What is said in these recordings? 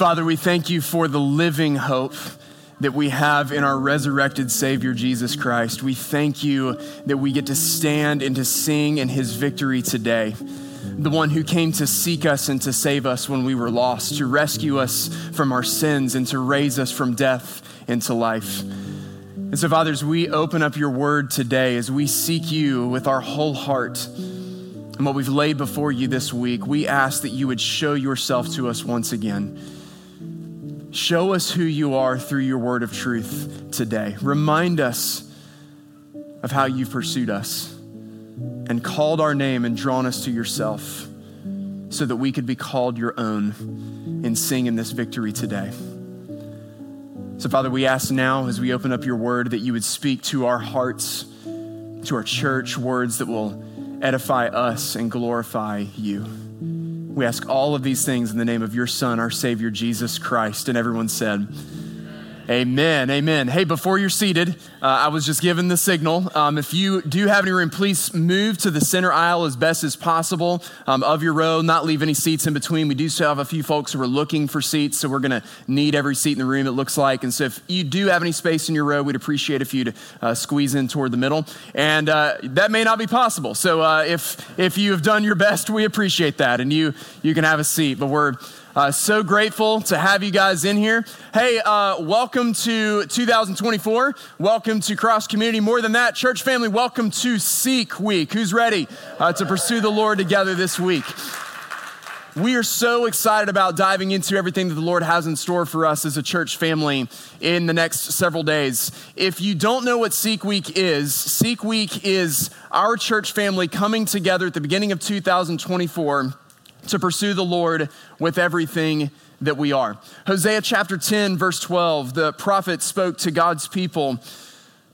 Father, we thank you for the living hope that we have in our resurrected Savior, Jesus Christ. We thank you that we get to stand and to sing in his victory today. The one who came to seek us and to save us when we were lost, to rescue us from our sins and to raise us from death into life. And so, fathers, we open up your word today as we seek you with our whole heart and what we've laid before you this week. We ask that you would show yourself to us once again. Show us who you are through your word of truth today. Remind us of how you've pursued us and called our name and drawn us to yourself so that we could be called your own and sing in this victory today. So, Father, we ask now as we open up your word that you would speak to our hearts, to our church, words that will edify us and glorify you. We ask all of these things in the name of your Son, our Savior, Jesus Christ. And everyone said, Amen. Amen. Hey, before you're seated, uh, I was just given the signal. Um, if you do have any room, please move to the center aisle as best as possible um, of your row, not leave any seats in between. We do still have a few folks who are looking for seats, so we're going to need every seat in the room, it looks like. And so if you do have any space in your row, we'd appreciate if you'd uh, squeeze in toward the middle. And uh, that may not be possible. So uh, if, if you have done your best, we appreciate that. And you, you can have a seat. But we're uh, so grateful to have you guys in here. Hey, uh, welcome to 2024. Welcome to Cross Community. More than that, church family, welcome to Seek Week. Who's ready uh, to pursue the Lord together this week? We are so excited about diving into everything that the Lord has in store for us as a church family in the next several days. If you don't know what Seek Week is, Seek Week is our church family coming together at the beginning of 2024 to pursue the Lord with everything that we are. Hosea chapter 10, verse 12, the prophet spoke to God's people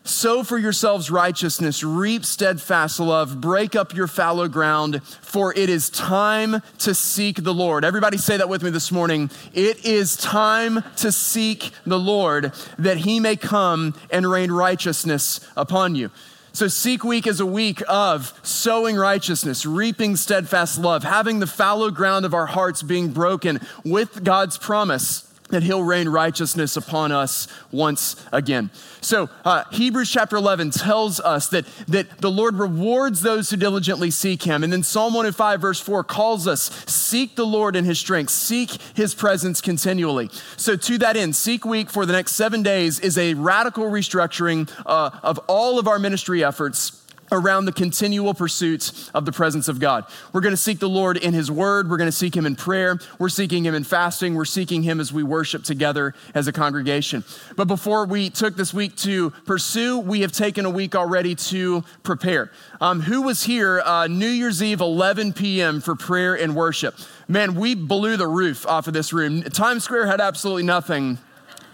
Sow for yourselves righteousness, reap steadfast love, break up your fallow ground, for it is time to seek the Lord. Everybody say that with me this morning. It is time to seek the Lord that he may come and rain righteousness upon you. So, Seek Week is a week of sowing righteousness, reaping steadfast love, having the fallow ground of our hearts being broken with God's promise that he'll rain righteousness upon us once again. So, uh, Hebrews chapter 11 tells us that, that the Lord rewards those who diligently seek him. And then Psalm 105, verse 4, calls us seek the Lord in his strength, seek his presence continually. So, to that end, Seek Week for the next seven days is a radical restructuring uh, of all of our ministry efforts around the continual pursuits of the presence of God. We're going to seek the Lord in His Word. We're going to seek Him in prayer. We're seeking Him in fasting. We're seeking Him as we worship together as a congregation. But before we took this week to pursue, we have taken a week already to prepare. Um, who was here uh, New Year's Eve, 11 p.m. for prayer and worship? Man, we blew the roof off of this room. Times Square had absolutely nothing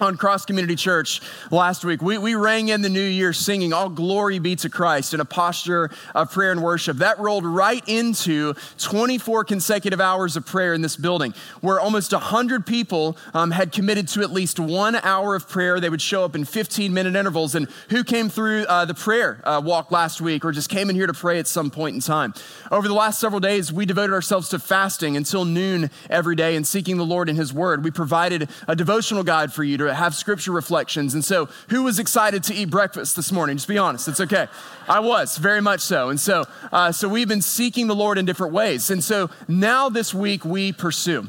on Cross Community Church last week. We, we rang in the new year singing All Glory Be to Christ in a posture of prayer and worship. That rolled right into 24 consecutive hours of prayer in this building, where almost 100 people um, had committed to at least one hour of prayer. They would show up in 15 minute intervals. And who came through uh, the prayer uh, walk last week or just came in here to pray at some point in time? Over the last several days, we devoted ourselves to fasting until noon every day and seeking the Lord in His Word. We provided a devotional guide for you to have scripture reflections. And so, who was excited to eat breakfast this morning? Just be honest, it's okay. I was, very much so. And so, uh, so we've been seeking the Lord in different ways. And so now this week we pursue.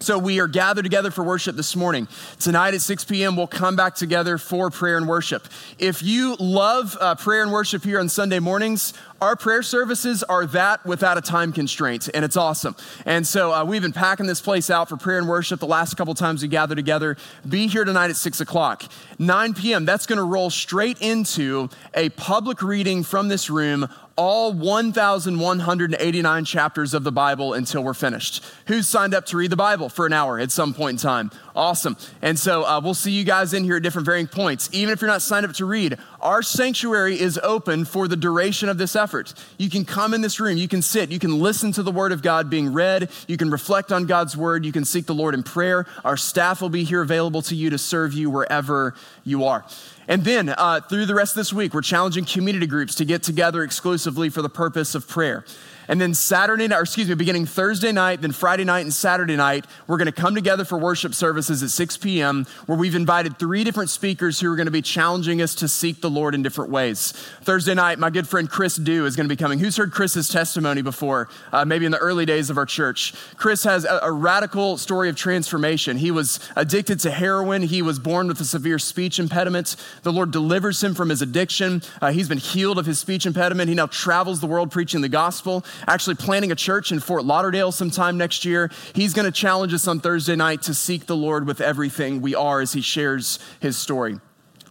So, we are gathered together for worship this morning. Tonight at 6 p.m., we'll come back together for prayer and worship. If you love uh, prayer and worship here on Sunday mornings, our prayer services are that without a time constraint, and it's awesome. And so uh, we've been packing this place out for prayer and worship the last couple times we gather together. Be here tonight at 6 o'clock. 9 p.m., that's going to roll straight into a public reading from this room all 1,189 chapters of the Bible until we're finished. Who's signed up to read the Bible for an hour at some point in time? Awesome. And so uh, we'll see you guys in here at different varying points. Even if you're not signed up to read, our sanctuary is open for the duration of this effort. You can come in this room, you can sit, you can listen to the Word of God being read, you can reflect on God's Word, you can seek the Lord in prayer. Our staff will be here available to you to serve you wherever you are. And then uh, through the rest of this week, we're challenging community groups to get together exclusively for the purpose of prayer. And then Saturday night, or excuse me, beginning Thursday night, then Friday night and Saturday night, we're going to come together for worship services at 6 p.m., where we've invited three different speakers who are going to be challenging us to seek the Lord in different ways. Thursday night, my good friend Chris Dew is going to be coming. Who's heard Chris's testimony before? Uh, maybe in the early days of our church. Chris has a, a radical story of transformation. He was addicted to heroin, he was born with a severe speech impediment. The Lord delivers him from his addiction. Uh, he's been healed of his speech impediment. He now travels the world preaching the gospel actually planning a church in Fort Lauderdale sometime next year. He's going to challenge us on Thursday night to seek the Lord with everything we are as he shares his story.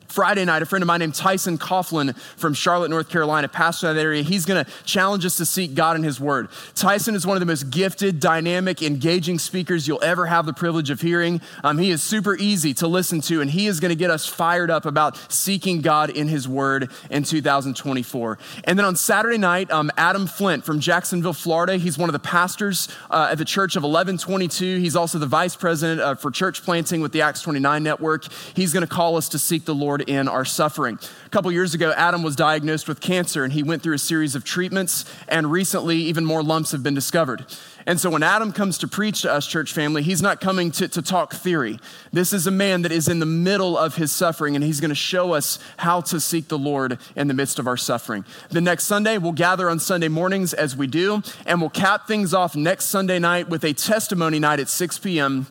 Friday night, a friend of mine named Tyson Coughlin from Charlotte, North Carolina, pastor that area, he's going to challenge us to seek God in His Word. Tyson is one of the most gifted, dynamic, engaging speakers you'll ever have the privilege of hearing. Um, he is super easy to listen to, and he is going to get us fired up about seeking God in His Word in 2024. And then on Saturday night, um, Adam Flynt from Jacksonville, Florida, he's one of the pastors uh, at the Church of 1122. He's also the vice president uh, for church planting with the Acts 29 network. He's going to call us to seek the Lord in our suffering. A couple years ago, Adam was diagnosed with cancer and he went through a series of treatments, and recently, even more lumps have been discovered. And so, when Adam comes to preach to us, church family, he's not coming to, to talk theory. This is a man that is in the middle of his suffering, and he's going to show us how to seek the Lord in the midst of our suffering. The next Sunday, we'll gather on Sunday mornings as we do, and we'll cap things off next Sunday night with a testimony night at 6 p.m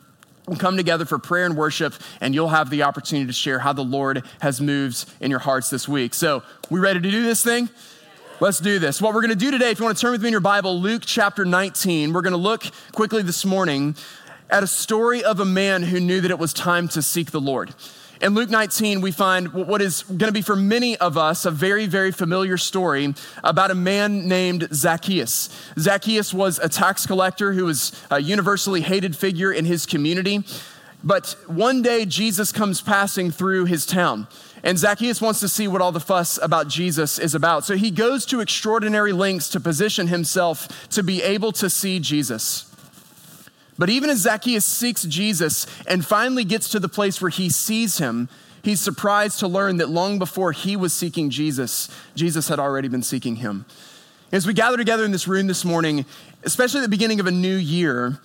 Come together for prayer and worship, and you'll have the opportunity to share how the Lord has moved in your hearts this week. So, we ready to do this thing? Let's do this. What we're going to do today, if you want to turn with me in your Bible, Luke chapter 19, we're going to look quickly this morning at a story of a man who knew that it was time to seek the Lord. In Luke 19, we find what is going to be for many of us a very, very familiar story about a man named Zacchaeus. Zacchaeus was a tax collector who was a universally hated figure in his community. But one day, Jesus comes passing through his town. And Zacchaeus wants to see what all the fuss about Jesus is about. So he goes to extraordinary lengths to position himself to be able to see Jesus. But even as Zacchaeus seeks Jesus and finally gets to the place where he sees him, he's surprised to learn that long before he was seeking Jesus, Jesus had already been seeking him. As we gather together in this room this morning, especially at the beginning of a new year,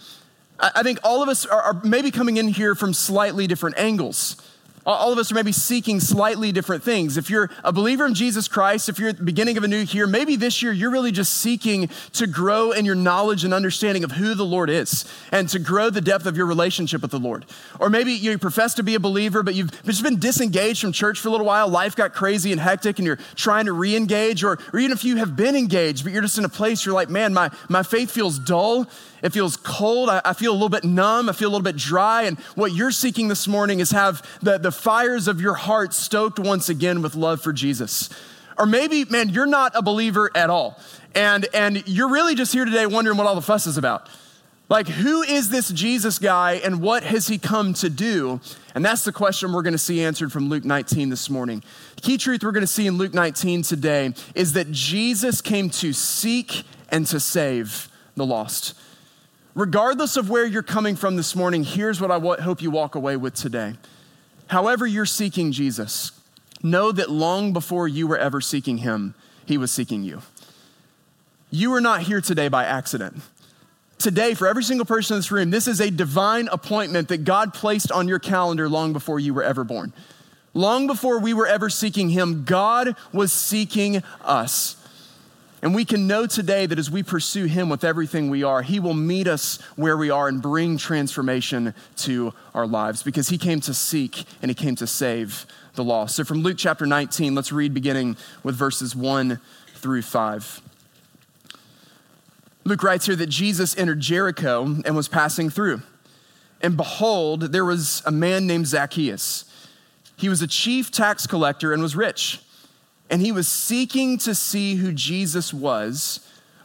I think all of us are maybe coming in here from slightly different angles. All of us are maybe seeking slightly different things. If you're a believer in Jesus Christ, if you're at the beginning of a new year, maybe this year you're really just seeking to grow in your knowledge and understanding of who the Lord is and to grow the depth of your relationship with the Lord. Or maybe you profess to be a believer, but you've just been disengaged from church for a little while. Life got crazy and hectic and you're trying to re engage. Or, or even if you have been engaged, but you're just in a place you're like, man, my, my faith feels dull it feels cold. I, I, feel a little bit numb. I feel a little bit dry. And what you're seeking this morning is have the, the fires of your heart stoked once again with love for Jesus. Or maybe, man, you're not a believer at all. And, and you're really just here today wondering what all the fuss is about. Like, who is this Jesus guy and what has he come to do? And that's the question we're going to see answered from Luke 19 this morning. The key truth we're going to see in Luke 19 today is that Jesus came to seek and to save the lost. Regardless of where you're coming from this morning, here's what I hope you walk away with today. However, you're seeking Jesus, know that long before you were ever seeking him, he was seeking you. You are not here today by accident. Today, for every single person in this room, this is a divine appointment that God placed on your calendar long before you were ever born. Long before we were ever seeking him, God was seeking us. And we can know today that as we pursue Him with everything we are, He will meet us where we are and bring transformation to our lives because He came to seek and He came to save the lost. So from Luke chapter 19, let's read beginning with verses 1 through 5. Luke writes here that Jesus entered Jericho and was passing through. And behold, there was a man named Zacchaeus. He was a chief tax collector and was rich and he was seeking to see who Jesus was.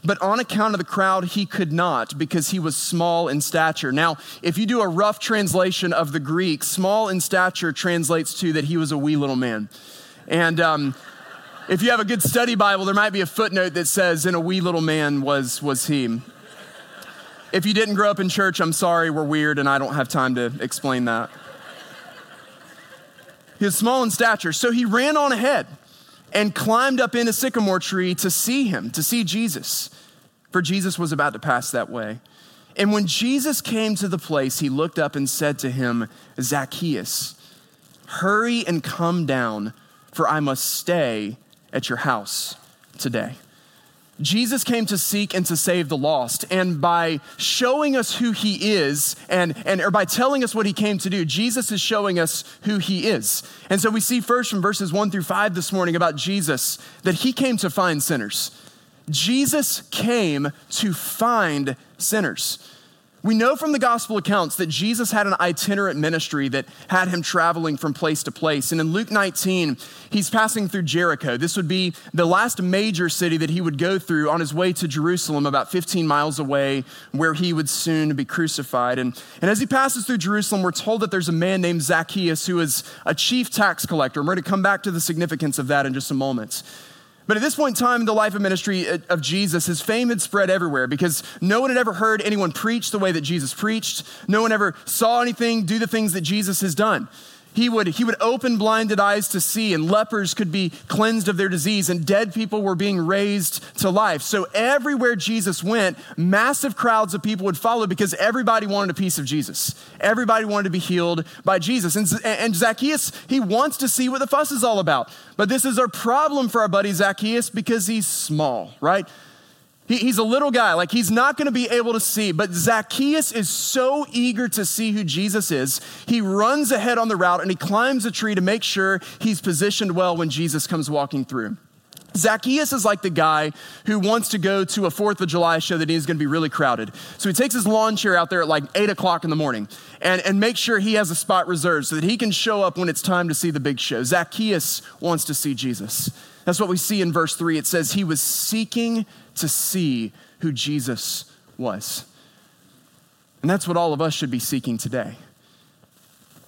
But on account of the crowd, he could not because he was small in stature. Now, if you do a rough translation of the Greek, small in stature translates to that he was a wee little man. And um, if you have a good study Bible, there might be a footnote that says, "In a wee little man was was he." If you didn't grow up in church, I'm sorry, we're weird, and I don't have time to explain that. He was small in stature, so he ran on ahead and climbed up in a sycamore tree to see him, to see Jesus. for Jesus was about to pass that way. And when Jesus came to the place, he looked up and said to him, Zacchaeus, hurry and come down, for I must stay at your house today. Jesus came to seek and to save the lost. And by showing us who he is, and, and or by telling us what he came to do, Jesus is showing us who he is. And so we see first from verses one through five this morning about Jesus that he came to find sinners. Jesus came to find sinners. We know from the gospel accounts that Jesus had an itinerant ministry that had him traveling from place to place. And in Luke 19, he's passing through Jericho. This would be the last major city that he would go through on his way to Jerusalem, about 15 miles away, where he would soon be crucified. And, and as he passes through Jerusalem, we're told that there's a man named Zacchaeus who is a chief tax collector. And we're going to come back to the significance of that in just a moment. But at this point in time in the life and ministry uh, of Jesus, his fame had spread everywhere because no one had ever heard anyone preach the way that Jesus preached. No one ever saw anything do the things that Jesus has done. He would, he would open blinded eyes to see, and lepers could be cleansed of their disease, and dead people were being raised to life. So, everywhere Jesus went, massive crowds of people would follow because everybody wanted a piece of Jesus. Everybody wanted to be healed by Jesus. And, and Zacchaeus, he wants to see what the fuss is all about. But this is our problem for our buddy Zacchaeus because he's small, right? He, he's a little guy, like he's not going to be able to see. But Zacchaeus is so eager to see who Jesus is. He runs ahead on the route and he climbs a tree to make sure he's positioned well when Jesus comes walking through. Zacchaeus is like the guy who wants to go to a Fourth of July show that is going to be really crowded. So he takes his lawn chair out there at like eight o'clock in the morning and, and makes sure he has a spot reserved so that he can show up when it's time to see the big show. Zacchaeus wants to see Jesus. That's what we see in verse three. It says he was seeking to see who Jesus was. And that's what all of us should be seeking today.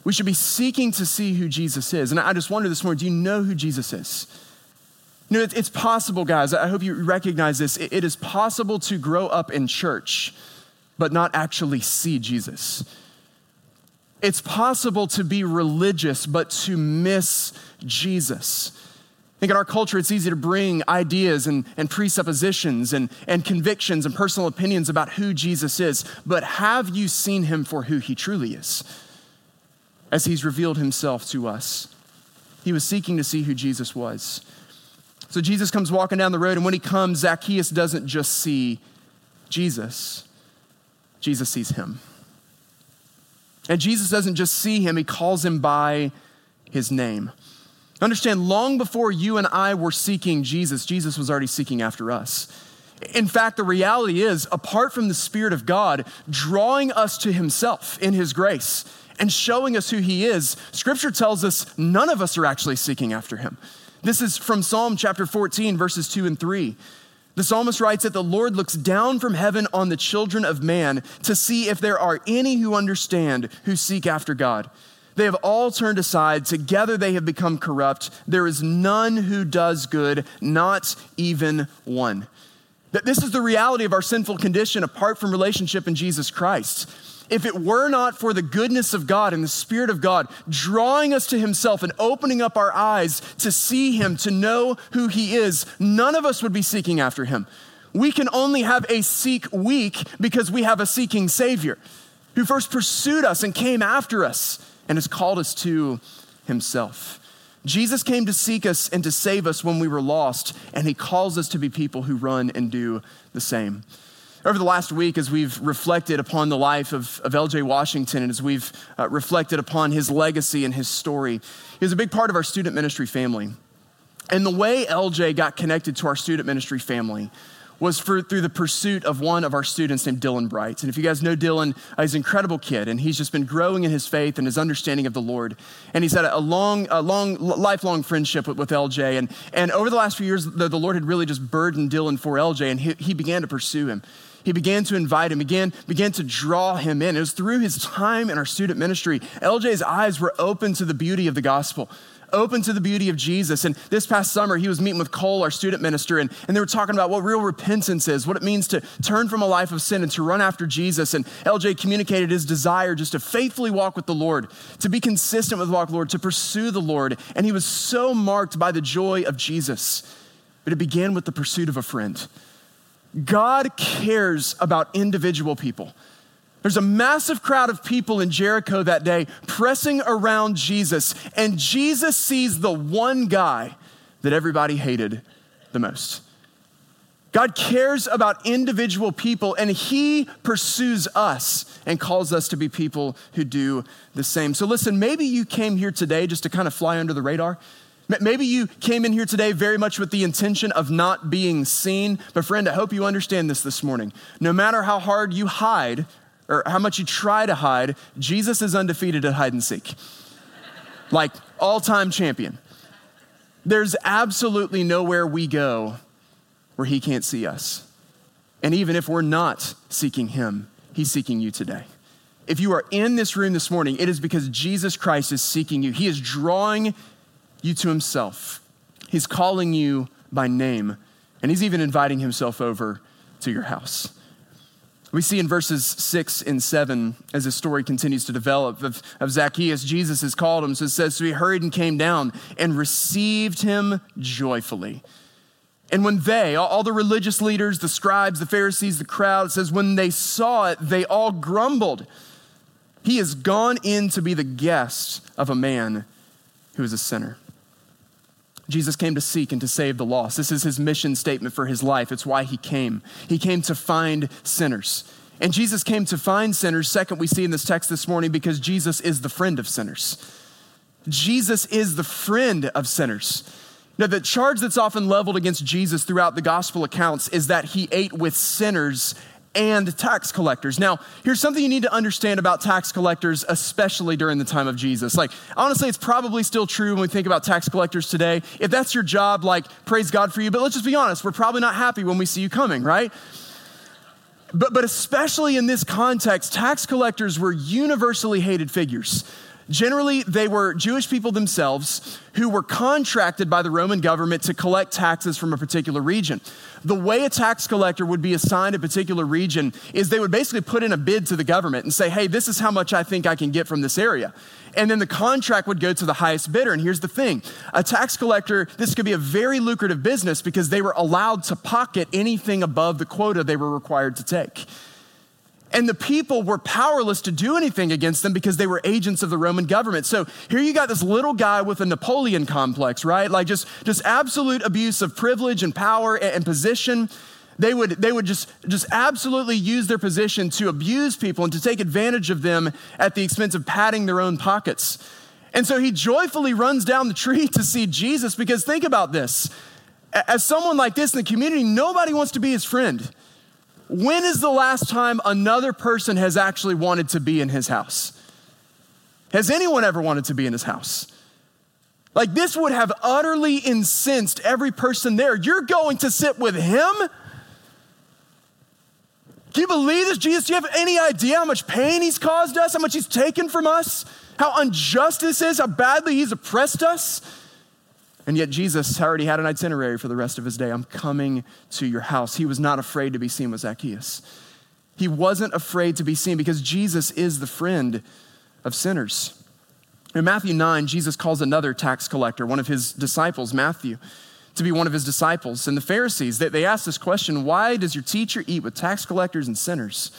We should be seeking to see who Jesus is. And I just wonder this morning do you know who Jesus is? You know, it's possible, guys. I hope you recognize this. It is possible to grow up in church, but not actually see Jesus. It's possible to be religious, but to miss Jesus. I think in our culture, it's easy to bring ideas and, and presuppositions and, and convictions and personal opinions about who Jesus is. But have you seen him for who he truly is? As he's revealed himself to us, he was seeking to see who Jesus was. So Jesus comes walking down the road, and when he comes, Zacchaeus doesn't just see Jesus, Jesus sees him. And Jesus doesn't just see him, he calls him by his name. Understand, long before you and I were seeking Jesus, Jesus was already seeking after us. In fact, the reality is, apart from the Spirit of God drawing us to Himself in His grace and showing us who He is, Scripture tells us none of us are actually seeking after Him. This is from Psalm chapter 14, verses 2 and 3. The psalmist writes that the Lord looks down from heaven on the children of man to see if there are any who understand, who seek after God. They have all turned aside. Together they have become corrupt. There is none who does good, not even one. That this is the reality of our sinful condition apart from relationship in Jesus Christ. If it were not for the goodness of God and the Spirit of God drawing us to Himself and opening up our eyes to see Him, to know who He is, none of us would be seeking after Him. We can only have a seek week because we have a seeking Savior who first pursued us and came after us and has called us to himself. Jesus came to seek us and to save us when we were lost, and he calls us to be people who run and do the same. Over the last week, as we've reflected upon the life of, of L.J. Washington and as we've uh, reflected upon his legacy and his story, he was a big part of our student ministry family. And the way LJ got connected to our student ministry family was for, through the pursuit of one of our students named Dylan Bright. And if you guys know Dylan, uh, he's an incredible kid, and he's just been growing in his faith and his understanding of the Lord. And he's had a long, a long, lifelong friendship with, with LJ. And, and over the last few years, the, the Lord had really just burdened Dylan for LJ, and he, he began to pursue him he began to invite him, began, began to draw him in. It was through his time in our student ministry, LJ's eyes were open to the beauty of the gospel open to the beauty of Jesus. And this past summer, he was meeting with Cole, our student minister, and, and they were talking about what real repentance is, what it means to turn from a life of sin and to run after Jesus. And LJ communicated his desire just to faithfully walk with the Lord, to be consistent with walk with the Lord, to pursue the Lord. And he was so marked by the joy of Jesus. But it began with the pursuit of a friend. God cares about individual people. There's a massive crowd of people in Jericho that day pressing around Jesus, and Jesus sees the one guy that everybody hated the most. God cares about individual people, and He pursues us and calls us to be people who do the same. So, listen, maybe you came here today just to kind of fly under the radar. Maybe you came in here today very much with the intention of not being seen. But, friend, I hope you understand this this morning. No matter how hard you hide or how much you try to hide, Jesus is undefeated at hide and seek. like all time champion. There's absolutely nowhere we go where he can't see us. And even if we're not seeking him, he's seeking you today. If you are in this room this morning, it is because Jesus Christ is seeking you. He is drawing you to himself. He's calling you by name, and he's even inviting himself over to your house. We see in verses six and seven, as the story continues to develop, of, of Zacchaeus, Jesus has called him. So it says, So he hurried and came down and received him joyfully. And when they, all the religious leaders, the scribes, the Pharisees, the crowd, it says, when they saw it, they all grumbled. He has gone in to be the guest of a man who is a sinner. Jesus came to seek and to save the lost. This is his mission statement for his life. It's why he came. He came to find sinners. And Jesus came to find sinners. Second, we see in this text this morning because Jesus is the friend of sinners. Jesus is the friend of sinners. Now, the charge that's often leveled against Jesus throughout the gospel accounts is that he ate with sinners and tax collectors. Now, here's something you need to understand about tax collectors, especially during the time of Jesus. Like, honestly, it's probably still true when we think about tax collectors today. If that's your job, like, praise God for you. But let's just be honest, we're probably not happy when we see you coming, right? But, but especially in this context, tax collectors were universally hated figures. Generally, they were Jewish people themselves who were contracted by the Roman government to collect taxes from a particular region. The way a tax collector would be assigned a particular region is they would basically put in a bid to the government and say, hey, this is how much I think I can get from this area. And then the contract would go to the highest bidder. And here's the thing a tax collector, this could be a very lucrative business because they were allowed to pocket anything above the quota they were required to take. And the people were powerless to do anything against them because they were agents of the Roman government. So here you got this little guy with a Napoleon complex, right? Like just, just absolute abuse of privilege and power and, and position. They would, they would just, just absolutely use their position to abuse people and to take advantage of them at the expense of padding their own pockets. And so he joyfully runs down the tree to see Jesus because think about this. As someone like this in the community, nobody wants to be his friend. When is the last time another person has actually wanted to be in his house? Has anyone ever wanted to be in his house? Like, this would have utterly incensed every person there. You're going to sit with him? Can you believe this, Jesus? Do you have any idea how much pain he's caused us, how much he's taken from us, how unjust this is, how badly he's oppressed us? And yet, Jesus already had an itinerary for the rest of his day. I'm coming to your house. He was not afraid to be seen with Zacchaeus. He wasn't afraid to be seen because Jesus is the friend of sinners. In Matthew 9, Jesus calls another tax collector, one of his disciples, Matthew, to be one of his disciples. And the Pharisees, they, they ask this question why does your teacher eat with tax collectors and sinners?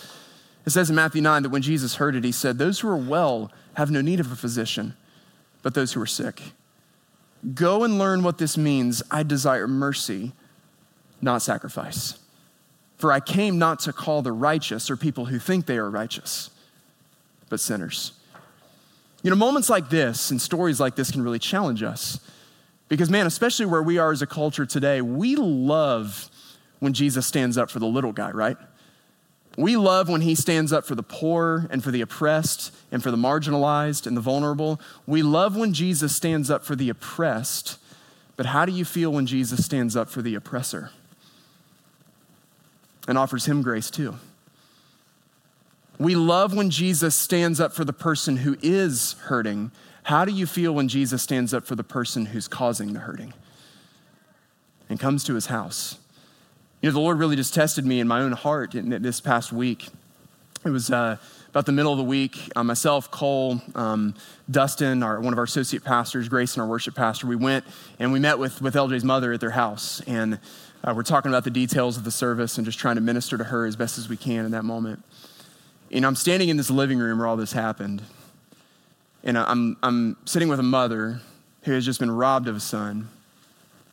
It says in Matthew 9 that when Jesus heard it, he said, Those who are well have no need of a physician, but those who are sick. Go and learn what this means. I desire mercy, not sacrifice. For I came not to call the righteous or people who think they are righteous, but sinners. You know, moments like this and stories like this can really challenge us. Because, man, especially where we are as a culture today, we love when Jesus stands up for the little guy, right? We love when he stands up for the poor and for the oppressed and for the marginalized and the vulnerable. We love when Jesus stands up for the oppressed. But how do you feel when Jesus stands up for the oppressor and offers him grace too? We love when Jesus stands up for the person who is hurting. How do you feel when Jesus stands up for the person who's causing the hurting and comes to his house? You know, the Lord really just tested me in my own heart in this past week. It was uh, about the middle of the week. Uh, myself, Cole, um, Dustin, our, one of our associate pastors, Grace, and our worship pastor, we went and we met with, with LJ's mother at their house. And Uh, we're talking about the details of the service and just trying to minister to her as best as we can in that moment. And I'm standing in this living room where all this happened. And I'm, I'm sitting with a mother who has just been robbed of a son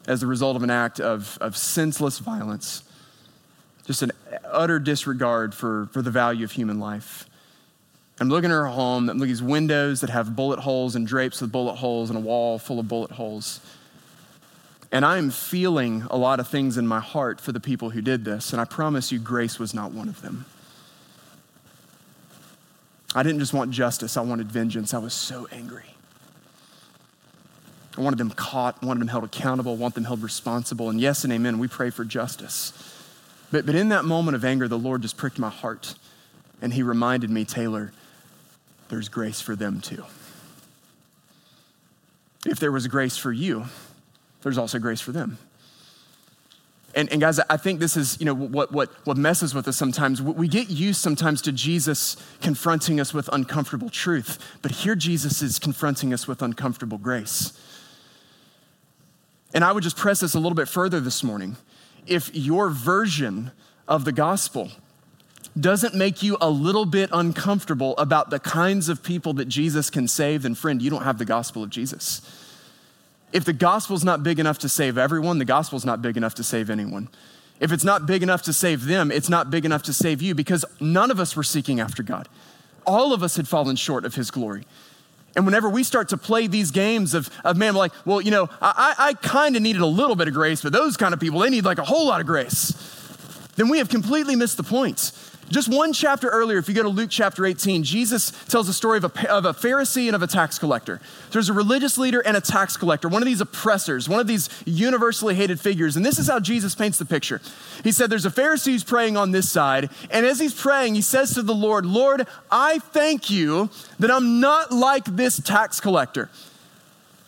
as the result of an act of, of senseless violence, just an utter disregard for, for the value of human life. I'm looking at her home, I'm looking at these windows that have bullet holes and drapes with bullet holes and a wall full of bullet holes. And I am feeling a lot of things in my heart for the people who did this, and I promise you, grace was not one of them. I didn't just want justice, I wanted vengeance. I was so angry. I wanted them caught, wanted them held accountable, want them held responsible. And yes and amen, we pray for justice. But, but in that moment of anger, the Lord just pricked my heart. And He reminded me, Taylor, there's grace for them too. If there was grace for you, there's also grace for them. And, and, guys, I think this is, you know, what, what, what messes with us sometimes. We get used sometimes to Jesus confronting us with uncomfortable truth, but here Jesus is confronting us with uncomfortable grace. And I would just press this a little bit further this morning. If your version of the gospel doesn't make you a little bit uncomfortable about the kinds of people that Jesus can save, then friend, you don't have the gospel of Jesus. If the gospel's not big enough to save everyone, the gospel's not big enough to save anyone. If it's not big enough to save them, it's not big enough to save you because none of us were seeking after God. All of us had fallen short of his glory. And whenever we start to play these games of, of man, like, well, you know, I, I kind of needed a little bit of grace, but those kind of people, they need like a whole lot of grace. Then we have completely missed the point. Just one chapter earlier, if you go to Luke chapter 18, Jesus tells a story of a, of a Pharisee and of a tax collector. There's a religious leader and a tax collector, one of these oppressors, one of these universally hated figures. And this is how Jesus paints the picture. He said, There's a Pharisee who's praying on this side. And as he's praying, he says to the Lord, Lord, I thank you that I'm not like this tax collector,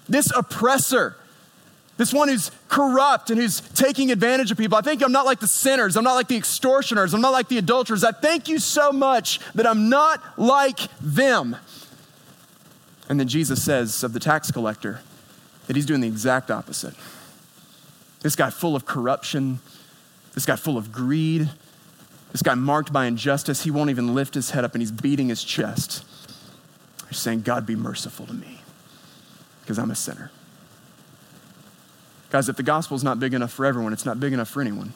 this oppressor this one who's corrupt and who's taking advantage of people. I think I'm not like the sinners. I'm not like the extortioners. I'm not like the adulterers. I thank you so much that I'm not like them. And then Jesus says of the tax collector that he's doing the exact opposite. This guy full of corruption, this guy full of greed, this guy marked by injustice, he won't even lift his head up and he's beating his chest. He's saying, God, be merciful to me because I'm a sinner. Guys, if the gospel is not big enough for everyone, it's not big enough for anyone.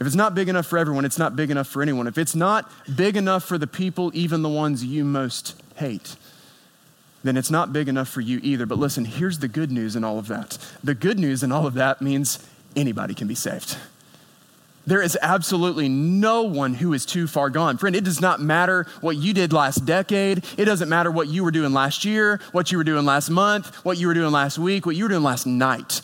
If it's not big enough for everyone, it's not big enough for anyone. If it's not big enough for the people, even the ones you most hate, then it's not big enough for you either. But listen, here's the good news in all of that. The good news in all of that means anybody can be saved. There is absolutely no one who is too far gone. Friend, it does not matter what you did last decade. It doesn't matter what you were doing last year, what you were doing last month, what you were doing last week, what you were doing last night.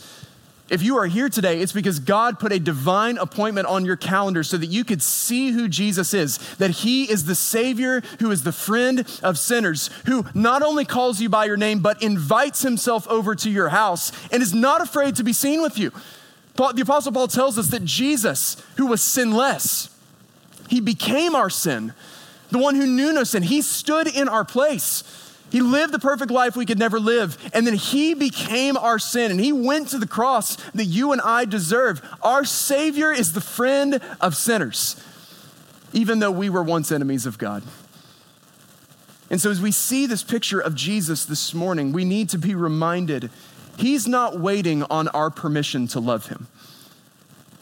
If you are here today, it's because God put a divine appointment on your calendar so that you could see who Jesus is, that He is the Savior who is the friend of sinners, who not only calls you by your name, but invites Himself over to your house and is not afraid to be seen with you. Paul, the Apostle Paul tells us that Jesus, who was sinless, he became our sin. The one who knew no sin, he stood in our place. He lived the perfect life we could never live. And then he became our sin and he went to the cross that you and I deserve. Our Savior is the friend of sinners, even though we were once enemies of God. And so, as we see this picture of Jesus this morning, we need to be reminded He's not waiting on our permission to love him.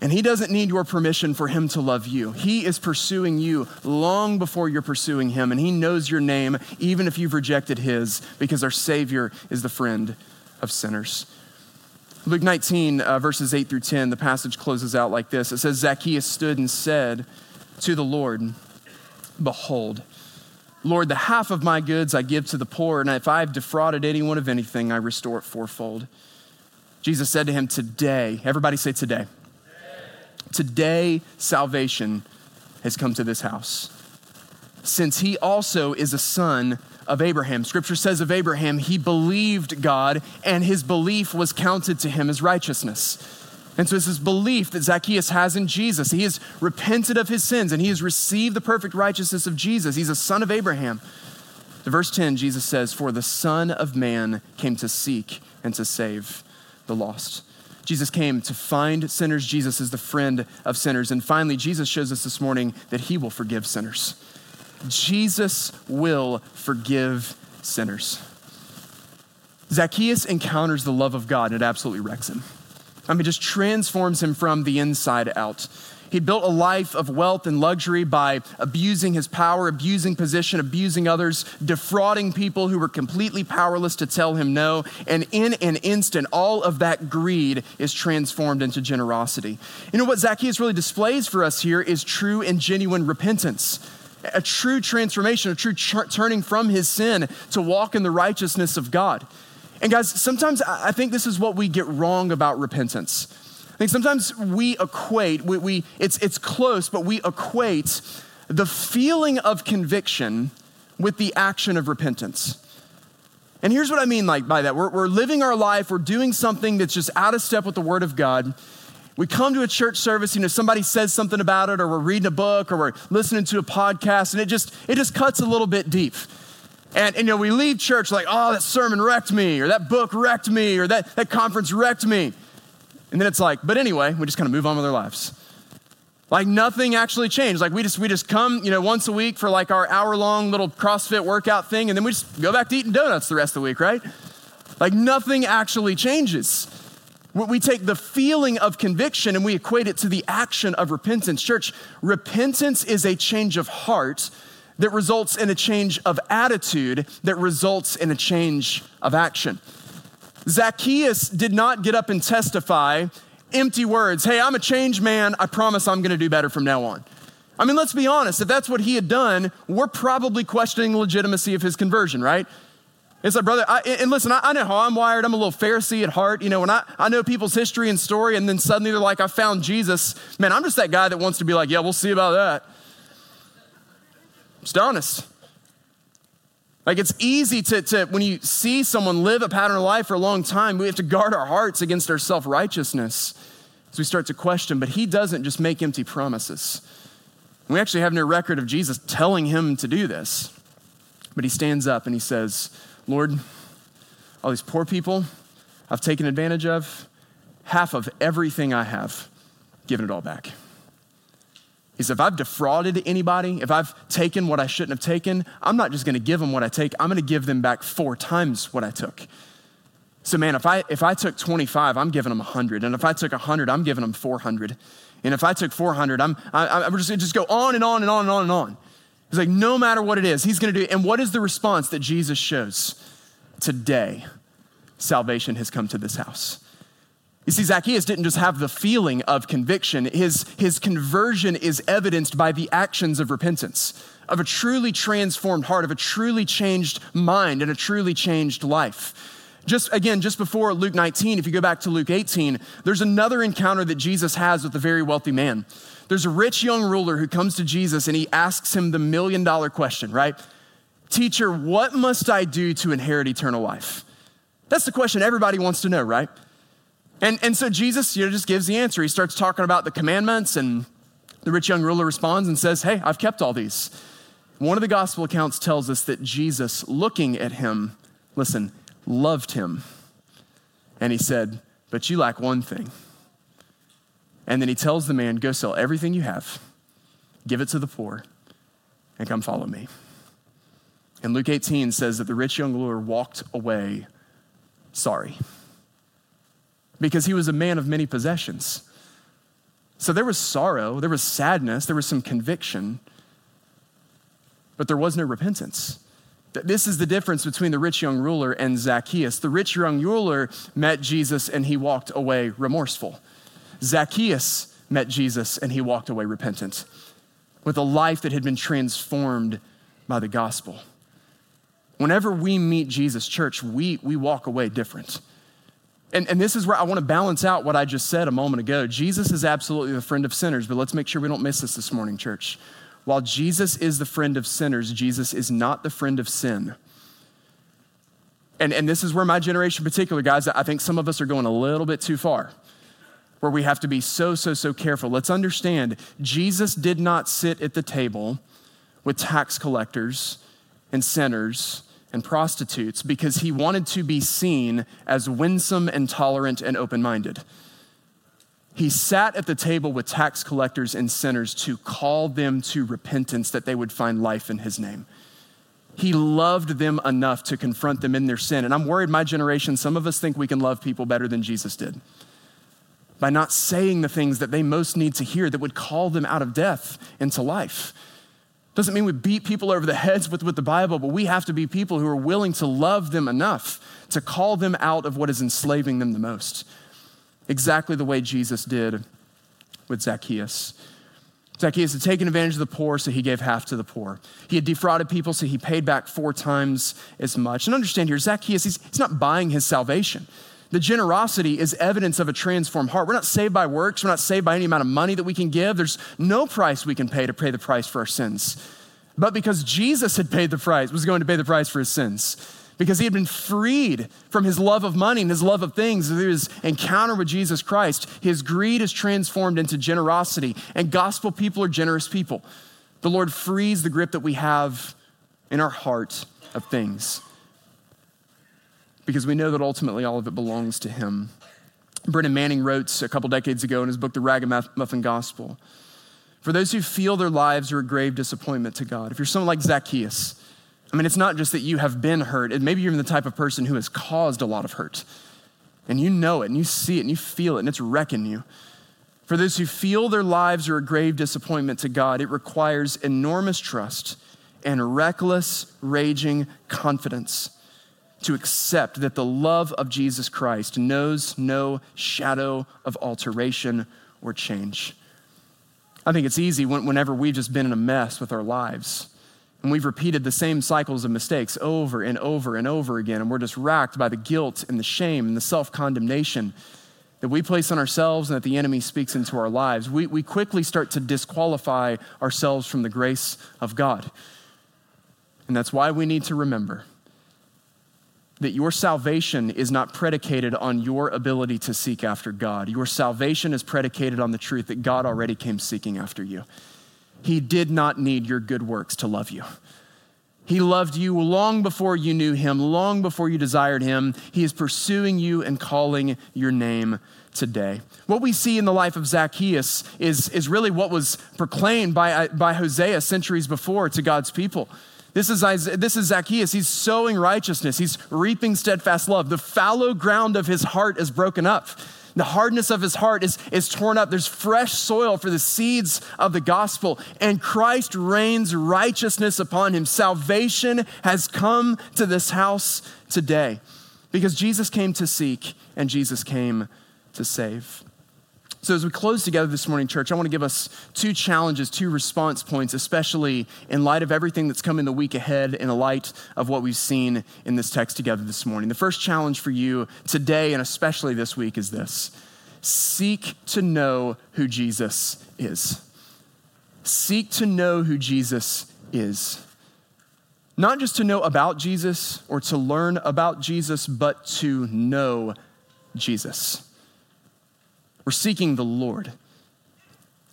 And he doesn't need your permission for him to love you. He is pursuing you long before you're pursuing him, and he knows your name, even if you've rejected his, because our Savior is the friend of sinners. Luke 19, uh, verses 8 through 10, the passage closes out like this It says, Zacchaeus stood and said to the Lord, Behold, Lord, the half of my goods I give to the poor, and if I've defrauded anyone of anything, I restore it fourfold. Jesus said to him, Today, everybody say today. Today, salvation has come to this house. Since he also is a son of Abraham. Scripture says of Abraham, he believed God, and his belief was counted to him as righteousness. And so it's this belief that Zacchaeus has in Jesus. He has repented of his sins and he has received the perfect righteousness of Jesus. He's a son of Abraham. To verse 10, Jesus says, For the Son of Man came to seek and to save the lost. Jesus came to find sinners. Jesus is the friend of sinners. And finally, Jesus shows us this morning that he will forgive sinners. Jesus will forgive sinners. Zacchaeus encounters the love of God and it absolutely wrecks him. I mean, just transforms him from the inside out. He built a life of wealth and luxury by abusing his power, abusing position, abusing others, defrauding people who were completely powerless to tell him no. And in an instant, all of that greed is transformed into generosity. You know what Zacchaeus really displays for us here is true and genuine repentance a true transformation, a true ch- turning from his sin to walk in the righteousness of God. And guys, sometimes I think this is what we get wrong about repentance. I think sometimes we equate, we, we, it's, it's close, but we equate the feeling of conviction with the action of repentance. And here's what I mean like by that. We're, we're living our life, we're doing something that's just out of step with the Word of God. We come to a church service, you know, somebody says something about it, or we're reading a book, or we're listening to a podcast, and it just it just cuts a little bit deep. And, and, you know, we leave church like, oh, that sermon wrecked me, or that book wrecked me, or that, that conference wrecked me. And then it's like, but anyway, we just kind of move on with our lives. Like nothing actually changed. Like we just we just come, you know, once a week for like our hour-long little CrossFit workout thing, and then we just go back to eating donuts the rest of the week, right? Like nothing actually changes. We take the feeling of conviction and we equate it to the action of repentance. Church, repentance is a change of heart that results in a change of attitude that results in a change of action. Zacchaeus did not get up and testify empty words. Hey, I'm a changed man. I promise I'm going to do better from now on. I mean, let's be honest. If that's what he had done, we're probably questioning the legitimacy of his conversion, right? It's like, brother, I, and listen, I, I, know how I'm wired. I'm a little Pharisee at heart. You know, when I, I know people's history and story, and then suddenly they're like, I found Jesus, man, I'm just that guy that wants to be like, yeah, we'll see about that. Just honest. Like it's easy to, to, when you see someone live a pattern of life for a long time, we have to guard our hearts against our self righteousness as we start to question. But he doesn't just make empty promises. We actually have no record of Jesus telling him to do this. But he stands up and he says, Lord, all these poor people I've taken advantage of, half of everything I have, given it all back is if I've defrauded anybody, if I've taken what I shouldn't have taken, I'm not just going to give them what I take, I'm going to give them back four times what I took. So man, if I if I took 25, I'm giving them 100, and if I took 100, I'm giving them 400. And if I took 400, I'm I, am just just go on and on and on and on and on. He's like, no matter what it is, he's going to do it. And what is the response that Jesus shows? Today, salvation has come to this house. You see, Zacchaeus didn't just have the feeling of conviction, his, his conversion is evidenced by the actions of repentance, of a truly transformed heart, of a truly changed mind, and a truly changed life. Just again, just before Luke 19, if you go back to Luke 18, there's another encounter that Jesus has with a very wealthy man. There's a rich young ruler who comes to Jesus and he asks him the million dollar question, right? Teacher, what must I do to inherit eternal life? That's the question everybody wants to know, right? And, and so Jesus you know, just gives the answer. He starts talking about the commandments, and the rich young ruler responds and says, Hey, I've kept all these. One of the gospel accounts tells us that Jesus, looking at him, listen, loved him. And he said, But you lack one thing. And then he tells the man, Go sell everything you have, give it to the poor, and come follow me. And Luke 18 says that the rich young ruler walked away sorry because he was a man of many possessions. So there was sorrow, there was sadness, there was some conviction, but there was no repentance. This is the difference between the rich young ruler and Zacchaeus. The rich young ruler met Jesus and he walked away remorseful. Zacchaeus met Jesus and he walked away repentant with a life that had been transformed by the gospel. Whenever we meet Jesus, church, we, we walk away different. And, and this is where I want to balance out what I just said a moment ago. Jesus is absolutely the friend of sinners, but let's make sure we don't miss this this morning, church. While Jesus is the friend of sinners, Jesus is not the friend of sin. And, and this is where my generation, in particular, guys, I think some of us are going a little bit too far, where we have to be so, so, so careful. Let's understand Jesus did not sit at the table with tax collectors and sinners and prostitutes because he wanted to be seen as winsome and tolerant and open minded. He sat at the table with tax collectors and sinners to call them to repentance that they would find life in his name. He loved them enough to confront them in their sin. And I'm worried my generation, some of us think we can love people better than Jesus did by not saying the things that they most need to hear that would call them out of death into life. Doesn't mean we beat people over the heads with, with the Bible, but we have to be people who are willing to love them enough to call them out of what is enslaving them the most. Exactly the way Jesus did with Zacchaeus. Zacchaeus had taken advantage of the poor, so he gave half to the poor. He had defrauded people, so he paid back four times as much. And understand here, Zacchaeus, he's, he's not buying his salvation. The generosity is evidence of a transformed heart. We're not saved by works. We're not saved by any amount of money that we can give. There's no price we can pay to pay the price for our sins. But because Jesus had paid the price, was going to pay the price for his sins, because he had been freed from his love of money and his love of things through his encounter with Jesus Christ, his greed is transformed into generosity. And gospel people are generous people. The Lord frees the grip that we have in our heart of things because we know that ultimately all of it belongs to Him. Brennan Manning wrote a couple decades ago in his book, The Ragamuffin Gospel For those who feel their lives are a grave disappointment to God, if you're someone like Zacchaeus, I mean, it's not just that you have been hurt, and maybe you're even the type of person who has caused a lot of hurt. And you know it, and you see it, and you feel it, and it's wrecking you. For those who feel their lives are a grave disappointment to God, it requires enormous trust and reckless, raging confidence to accept that the love of Jesus Christ knows no shadow of alteration or change. I think it's easy whenever we've just been in a mess with our lives and we've repeated the same cycles of mistakes over and over and over again, and we're just racked by the guilt and the shame and the self condemnation that we place on ourselves and that the enemy speaks into our lives. We, we quickly start to disqualify ourselves from the grace of God. And that's why we need to remember that your salvation is not predicated on your ability to seek after God. Your salvation is predicated on the truth that God already came seeking after you. He did not need your good works to love you. He loved you long before you knew him, long before you desired him. He is pursuing you and calling your name today. What we see in the life of Zacchaeus is, is really what was proclaimed by, by Hosea centuries before to God's people. This is, this is Zacchaeus. He's sowing righteousness, he's reaping steadfast love. The fallow ground of his heart is broken up. The hardness of his heart is, is torn up. There's fresh soil for the seeds of the gospel, and Christ rains righteousness upon him. Salvation has come to this house today because Jesus came to seek and Jesus came to save. So, as we close together this morning, church, I want to give us two challenges, two response points, especially in light of everything that's coming the week ahead, in the light of what we've seen in this text together this morning. The first challenge for you today, and especially this week, is this seek to know who Jesus is. Seek to know who Jesus is. Not just to know about Jesus or to learn about Jesus, but to know Jesus. We're seeking the Lord.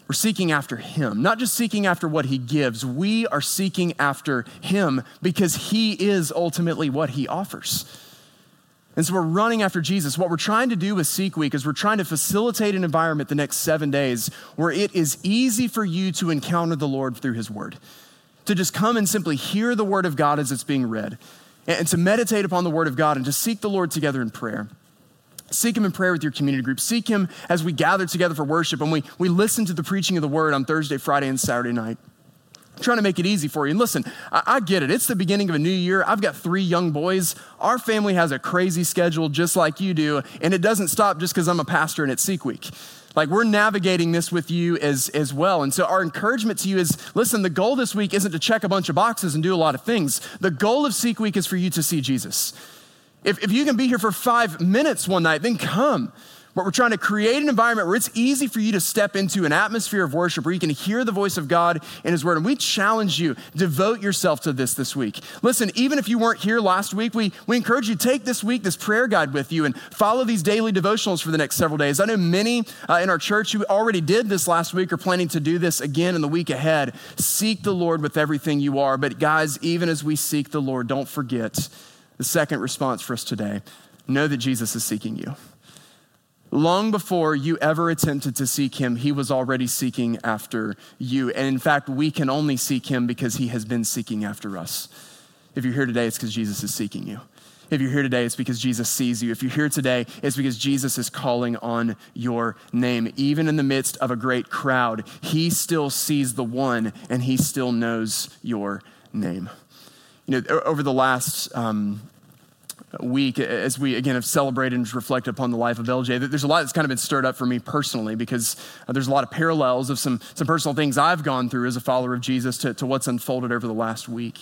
We're seeking after Him, not just seeking after what He gives. We are seeking after Him because He is ultimately what He offers. And so we're running after Jesus. What we're trying to do with Seek Week is we're trying to facilitate an environment the next seven days where it is easy for you to encounter the Lord through His Word, to just come and simply hear the Word of God as it's being read, and to meditate upon the Word of God and to seek the Lord together in prayer. Seek Him in prayer with your community group. Seek Him as we gather together for worship and we, we listen to the preaching of the Word on Thursday, Friday, and Saturday night. I'm trying to make it easy for you. And listen, I, I, get it. It's the beginning of a new year. I've got three young boys. Our family has a crazy schedule just like you do, and it doesn't stop just because I'm a pastor and it's Seek Week. Like we're navigating this with you as, as well. And so our encouragement to you is listen, the goal this week isn't to check a bunch of boxes and do a lot of things. The goal of Seek Week is for you to see Jesus. If, if you can be here for five minutes one night, then come. But we're trying to create an environment where it's easy for you to step into an atmosphere of worship where you can hear the voice of God in His Word. And we challenge you, devote yourself to this this week. Listen, even if you weren't here last week, we, we encourage you take this week, this prayer guide with you, and follow these daily devotionals for the next several days. I know many uh, in our church who already did this last week are planning to do this again in the week ahead. Seek the Lord with everything you are. But guys, even as we seek the Lord, don't forget the second response for us today know that Jesus is seeking you. Long before you ever attempted to seek him, he was already seeking after you. And in fact, we can only seek him because he has been seeking after us. If you're here today, it's because Jesus is seeking you. If you're here today, it's because Jesus sees you. If you're here today, it's because Jesus is calling on your name. Even in the midst of a great crowd, he still sees the one and he still knows your name. You know, over the last um, week as we again have celebrated and reflected upon the life of LJ. There's a lot that's kind of been stirred up for me personally because uh, there's a lot of parallels of some, some personal things I've gone through as a follower of Jesus to, to what's unfolded over the last week.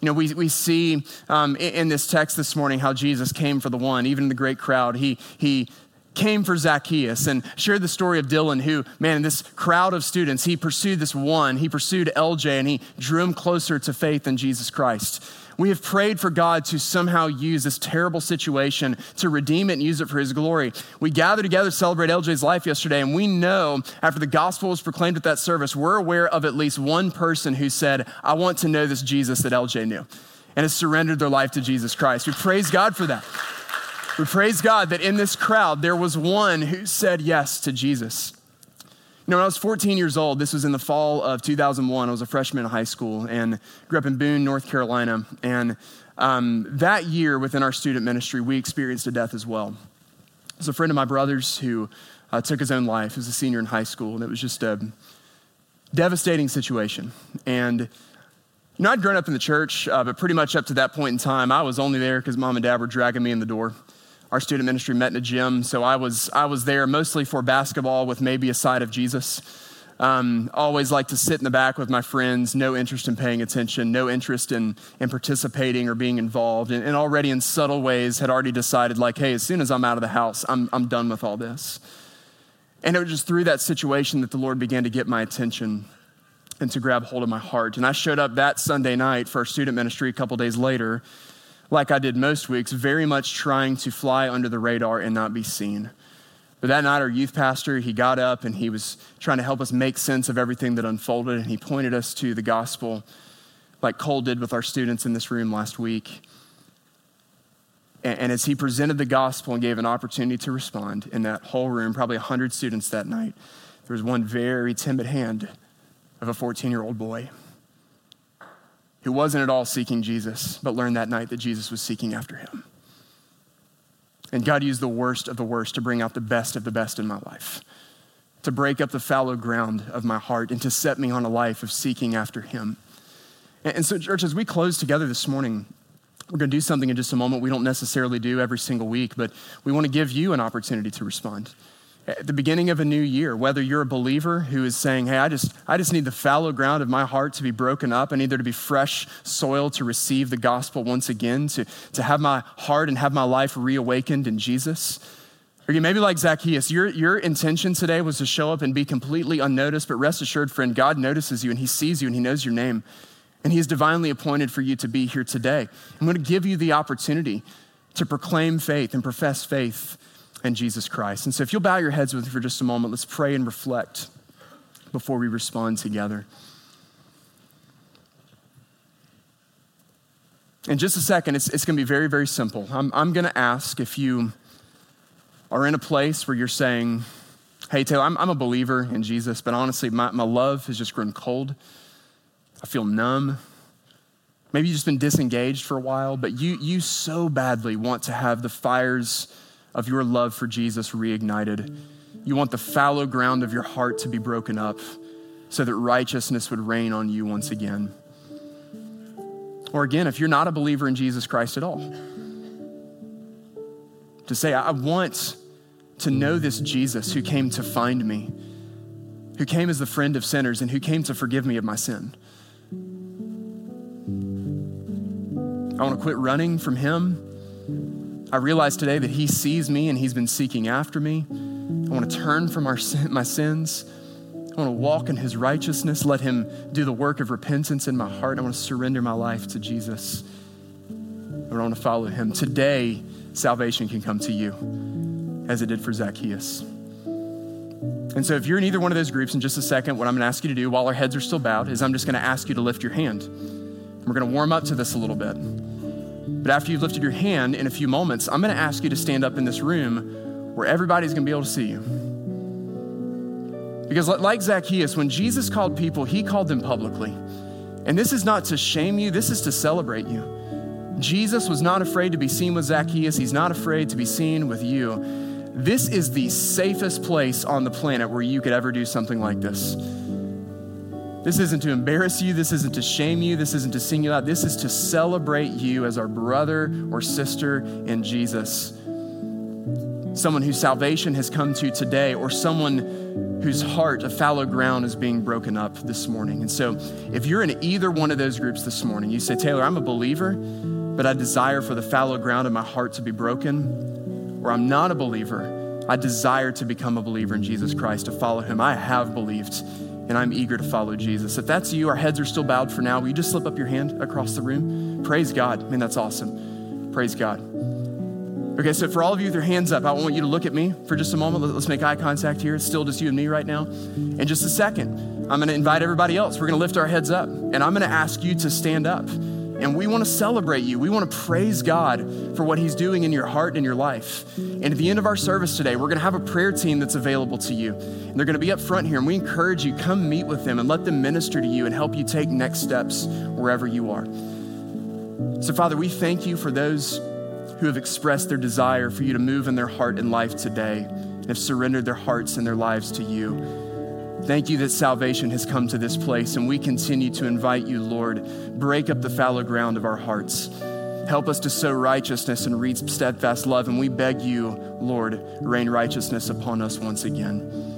You know, we, we see um, in, in this text this morning how Jesus came for the one, even in the great crowd. He, he came for Zacchaeus and shared the story of Dylan, who, man, in this crowd of students, he pursued this one. He pursued LJ and he drew him closer to faith in Jesus Christ. We have prayed for God to somehow use this terrible situation to redeem it and use it for His glory. We gathered together to celebrate LJ's life yesterday, and we know after the gospel was proclaimed at that service, we're aware of at least one person who said, I want to know this Jesus that LJ knew, and has surrendered their life to Jesus Christ. We praise God for that. We praise God that in this crowd there was one who said yes to Jesus. You know, when I was 14 years old, this was in the fall of 2001, I was a freshman in high school and grew up in Boone, North Carolina. And um, that year within our student ministry, we experienced a death as well. It was a friend of my brother's who uh, took his own life as a senior in high school, and it was just a devastating situation. And you know, I'd grown up in the church, uh, but pretty much up to that point in time, I was only there because mom and dad were dragging me in the door our student ministry met in a gym, so I was, I was there mostly for basketball with maybe a side of Jesus. Um, always like to sit in the back with my friends, no interest in paying attention, no interest in, in participating or being involved, and, and already in subtle ways had already decided, like, hey, as soon as I'm out of the house, I'm, I'm done with all this. And it was just through that situation that the Lord began to get my attention and to grab hold of my heart. And I showed up that Sunday night for student ministry a couple days later like I did most weeks, very much trying to fly under the radar and not be seen. But that night, our youth pastor, he got up and he was trying to help us make sense of everything that unfolded, and he pointed us to the gospel, like Cole did with our students in this room last week. And, and as he presented the gospel and gave an opportunity to respond in that whole room, probably 100 students that night, there was one very timid hand of a 14 year old boy who wasn't at all seeking Jesus, but learned that night that Jesus was seeking after him. And God used the worst of the worst to bring out the best of the best in my life, to break up the fallow ground of my heart, and to set me on a life of seeking after him. And so, church, as we close together this morning, we're going to do something in just a moment we don't necessarily do every single week, but we want to give you an opportunity to respond at the beginning of a new year, whether you're a believer who is saying, Hey, I just, I just need the fallow ground of my heart to be broken up. I need there to be fresh soil to receive the gospel once again, to, to have my heart and have my life reawakened in Jesus. Or you maybe like Zacchaeus, your, your intention today was to show up and be completely unnoticed, but rest assured, friend, God notices you and He sees you and He knows your name. And He is divinely appointed for you to be here today. I'm going to give you the opportunity to proclaim faith and profess faith and Jesus Christ. And so, if you'll bow your heads with me for just a moment, let's pray and reflect before we respond together. In just a second, it's, it's going to be very, very simple. I'm, I'm going to ask if you are in a place where you're saying, Hey, Taylor, I'm, I'm a believer in Jesus, but honestly, my, my love has just grown cold. I feel numb. Maybe you've just been disengaged for a while, but you, you so badly want to have the fires of your love for Jesus reignited. You want the fallow ground of your heart to be broken up so that righteousness would rain on you once again. Or again, if you're not a believer in Jesus Christ at all, to say, I want to know this Jesus who came to find me, who came as the friend of sinners, and who came to forgive me of my sin. I want to quit running from him I realize today that He sees me and He's been seeking after me. I want to turn from our sin, my sins. I want to walk in His righteousness. Let Him do the work of repentance in my heart. I want to surrender my life to Jesus. I want to follow Him. Today, salvation can come to you as it did for Zacchaeus. And so, if you're in either one of those groups, in just a second, what I'm going to ask you to do while our heads are still bowed is I'm just going to ask you to lift your hand. We're going to warm up to this a little bit. But after you've lifted your hand in a few moments, I'm going to ask you to stand up in this room where everybody's going to be able to see you. Because, like Zacchaeus, when Jesus called people, he called them publicly. And this is not to shame you, this is to celebrate you. Jesus was not afraid to be seen with Zacchaeus, he's not afraid to be seen with you. This is the safest place on the planet where you could ever do something like this. This isn't to embarrass you. This isn't to shame you. This isn't to sing you out. This is to celebrate you as our brother or sister in Jesus. Someone whose salvation has come to today, or someone whose heart of fallow ground is being broken up this morning. And so, if you're in either one of those groups this morning, you say, Taylor, I'm a believer, but I desire for the fallow ground of my heart to be broken, or I'm not a believer. I desire to become a believer in Jesus Christ, to follow him. I have believed and I'm eager to follow Jesus. If that's you, our heads are still bowed for now. Will you just slip up your hand across the room? Praise God. Man, that's awesome. Praise God. Okay, so for all of you with your hands up, I want you to look at me for just a moment. Let's make eye contact here. It's still just you and me right now. In just a second, I'm going to invite everybody else. We're going to lift our heads up, and I'm going to ask you to stand up. And we want to celebrate you. We want to praise God for what He's doing in your heart and your life. And at the end of our service today, we're going to have a prayer team that's available to you. And they're going to be up front here. And we encourage you, come meet with them and let them minister to you and help you take next steps wherever you are. So, Father, we thank you for those who have expressed their desire for you to move in their heart and life today and have surrendered their hearts and their lives to you. Thank you that salvation has come to this place, and we continue to invite you, Lord, break up the fallow ground of our hearts. Help us to sow righteousness and reap steadfast love, and we beg you, Lord, rain righteousness upon us once again.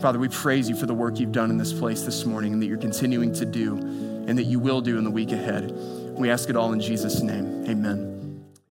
Father, we praise you for the work you've done in this place this morning and that you're continuing to do and that you will do in the week ahead. We ask it all in Jesus' name. Amen.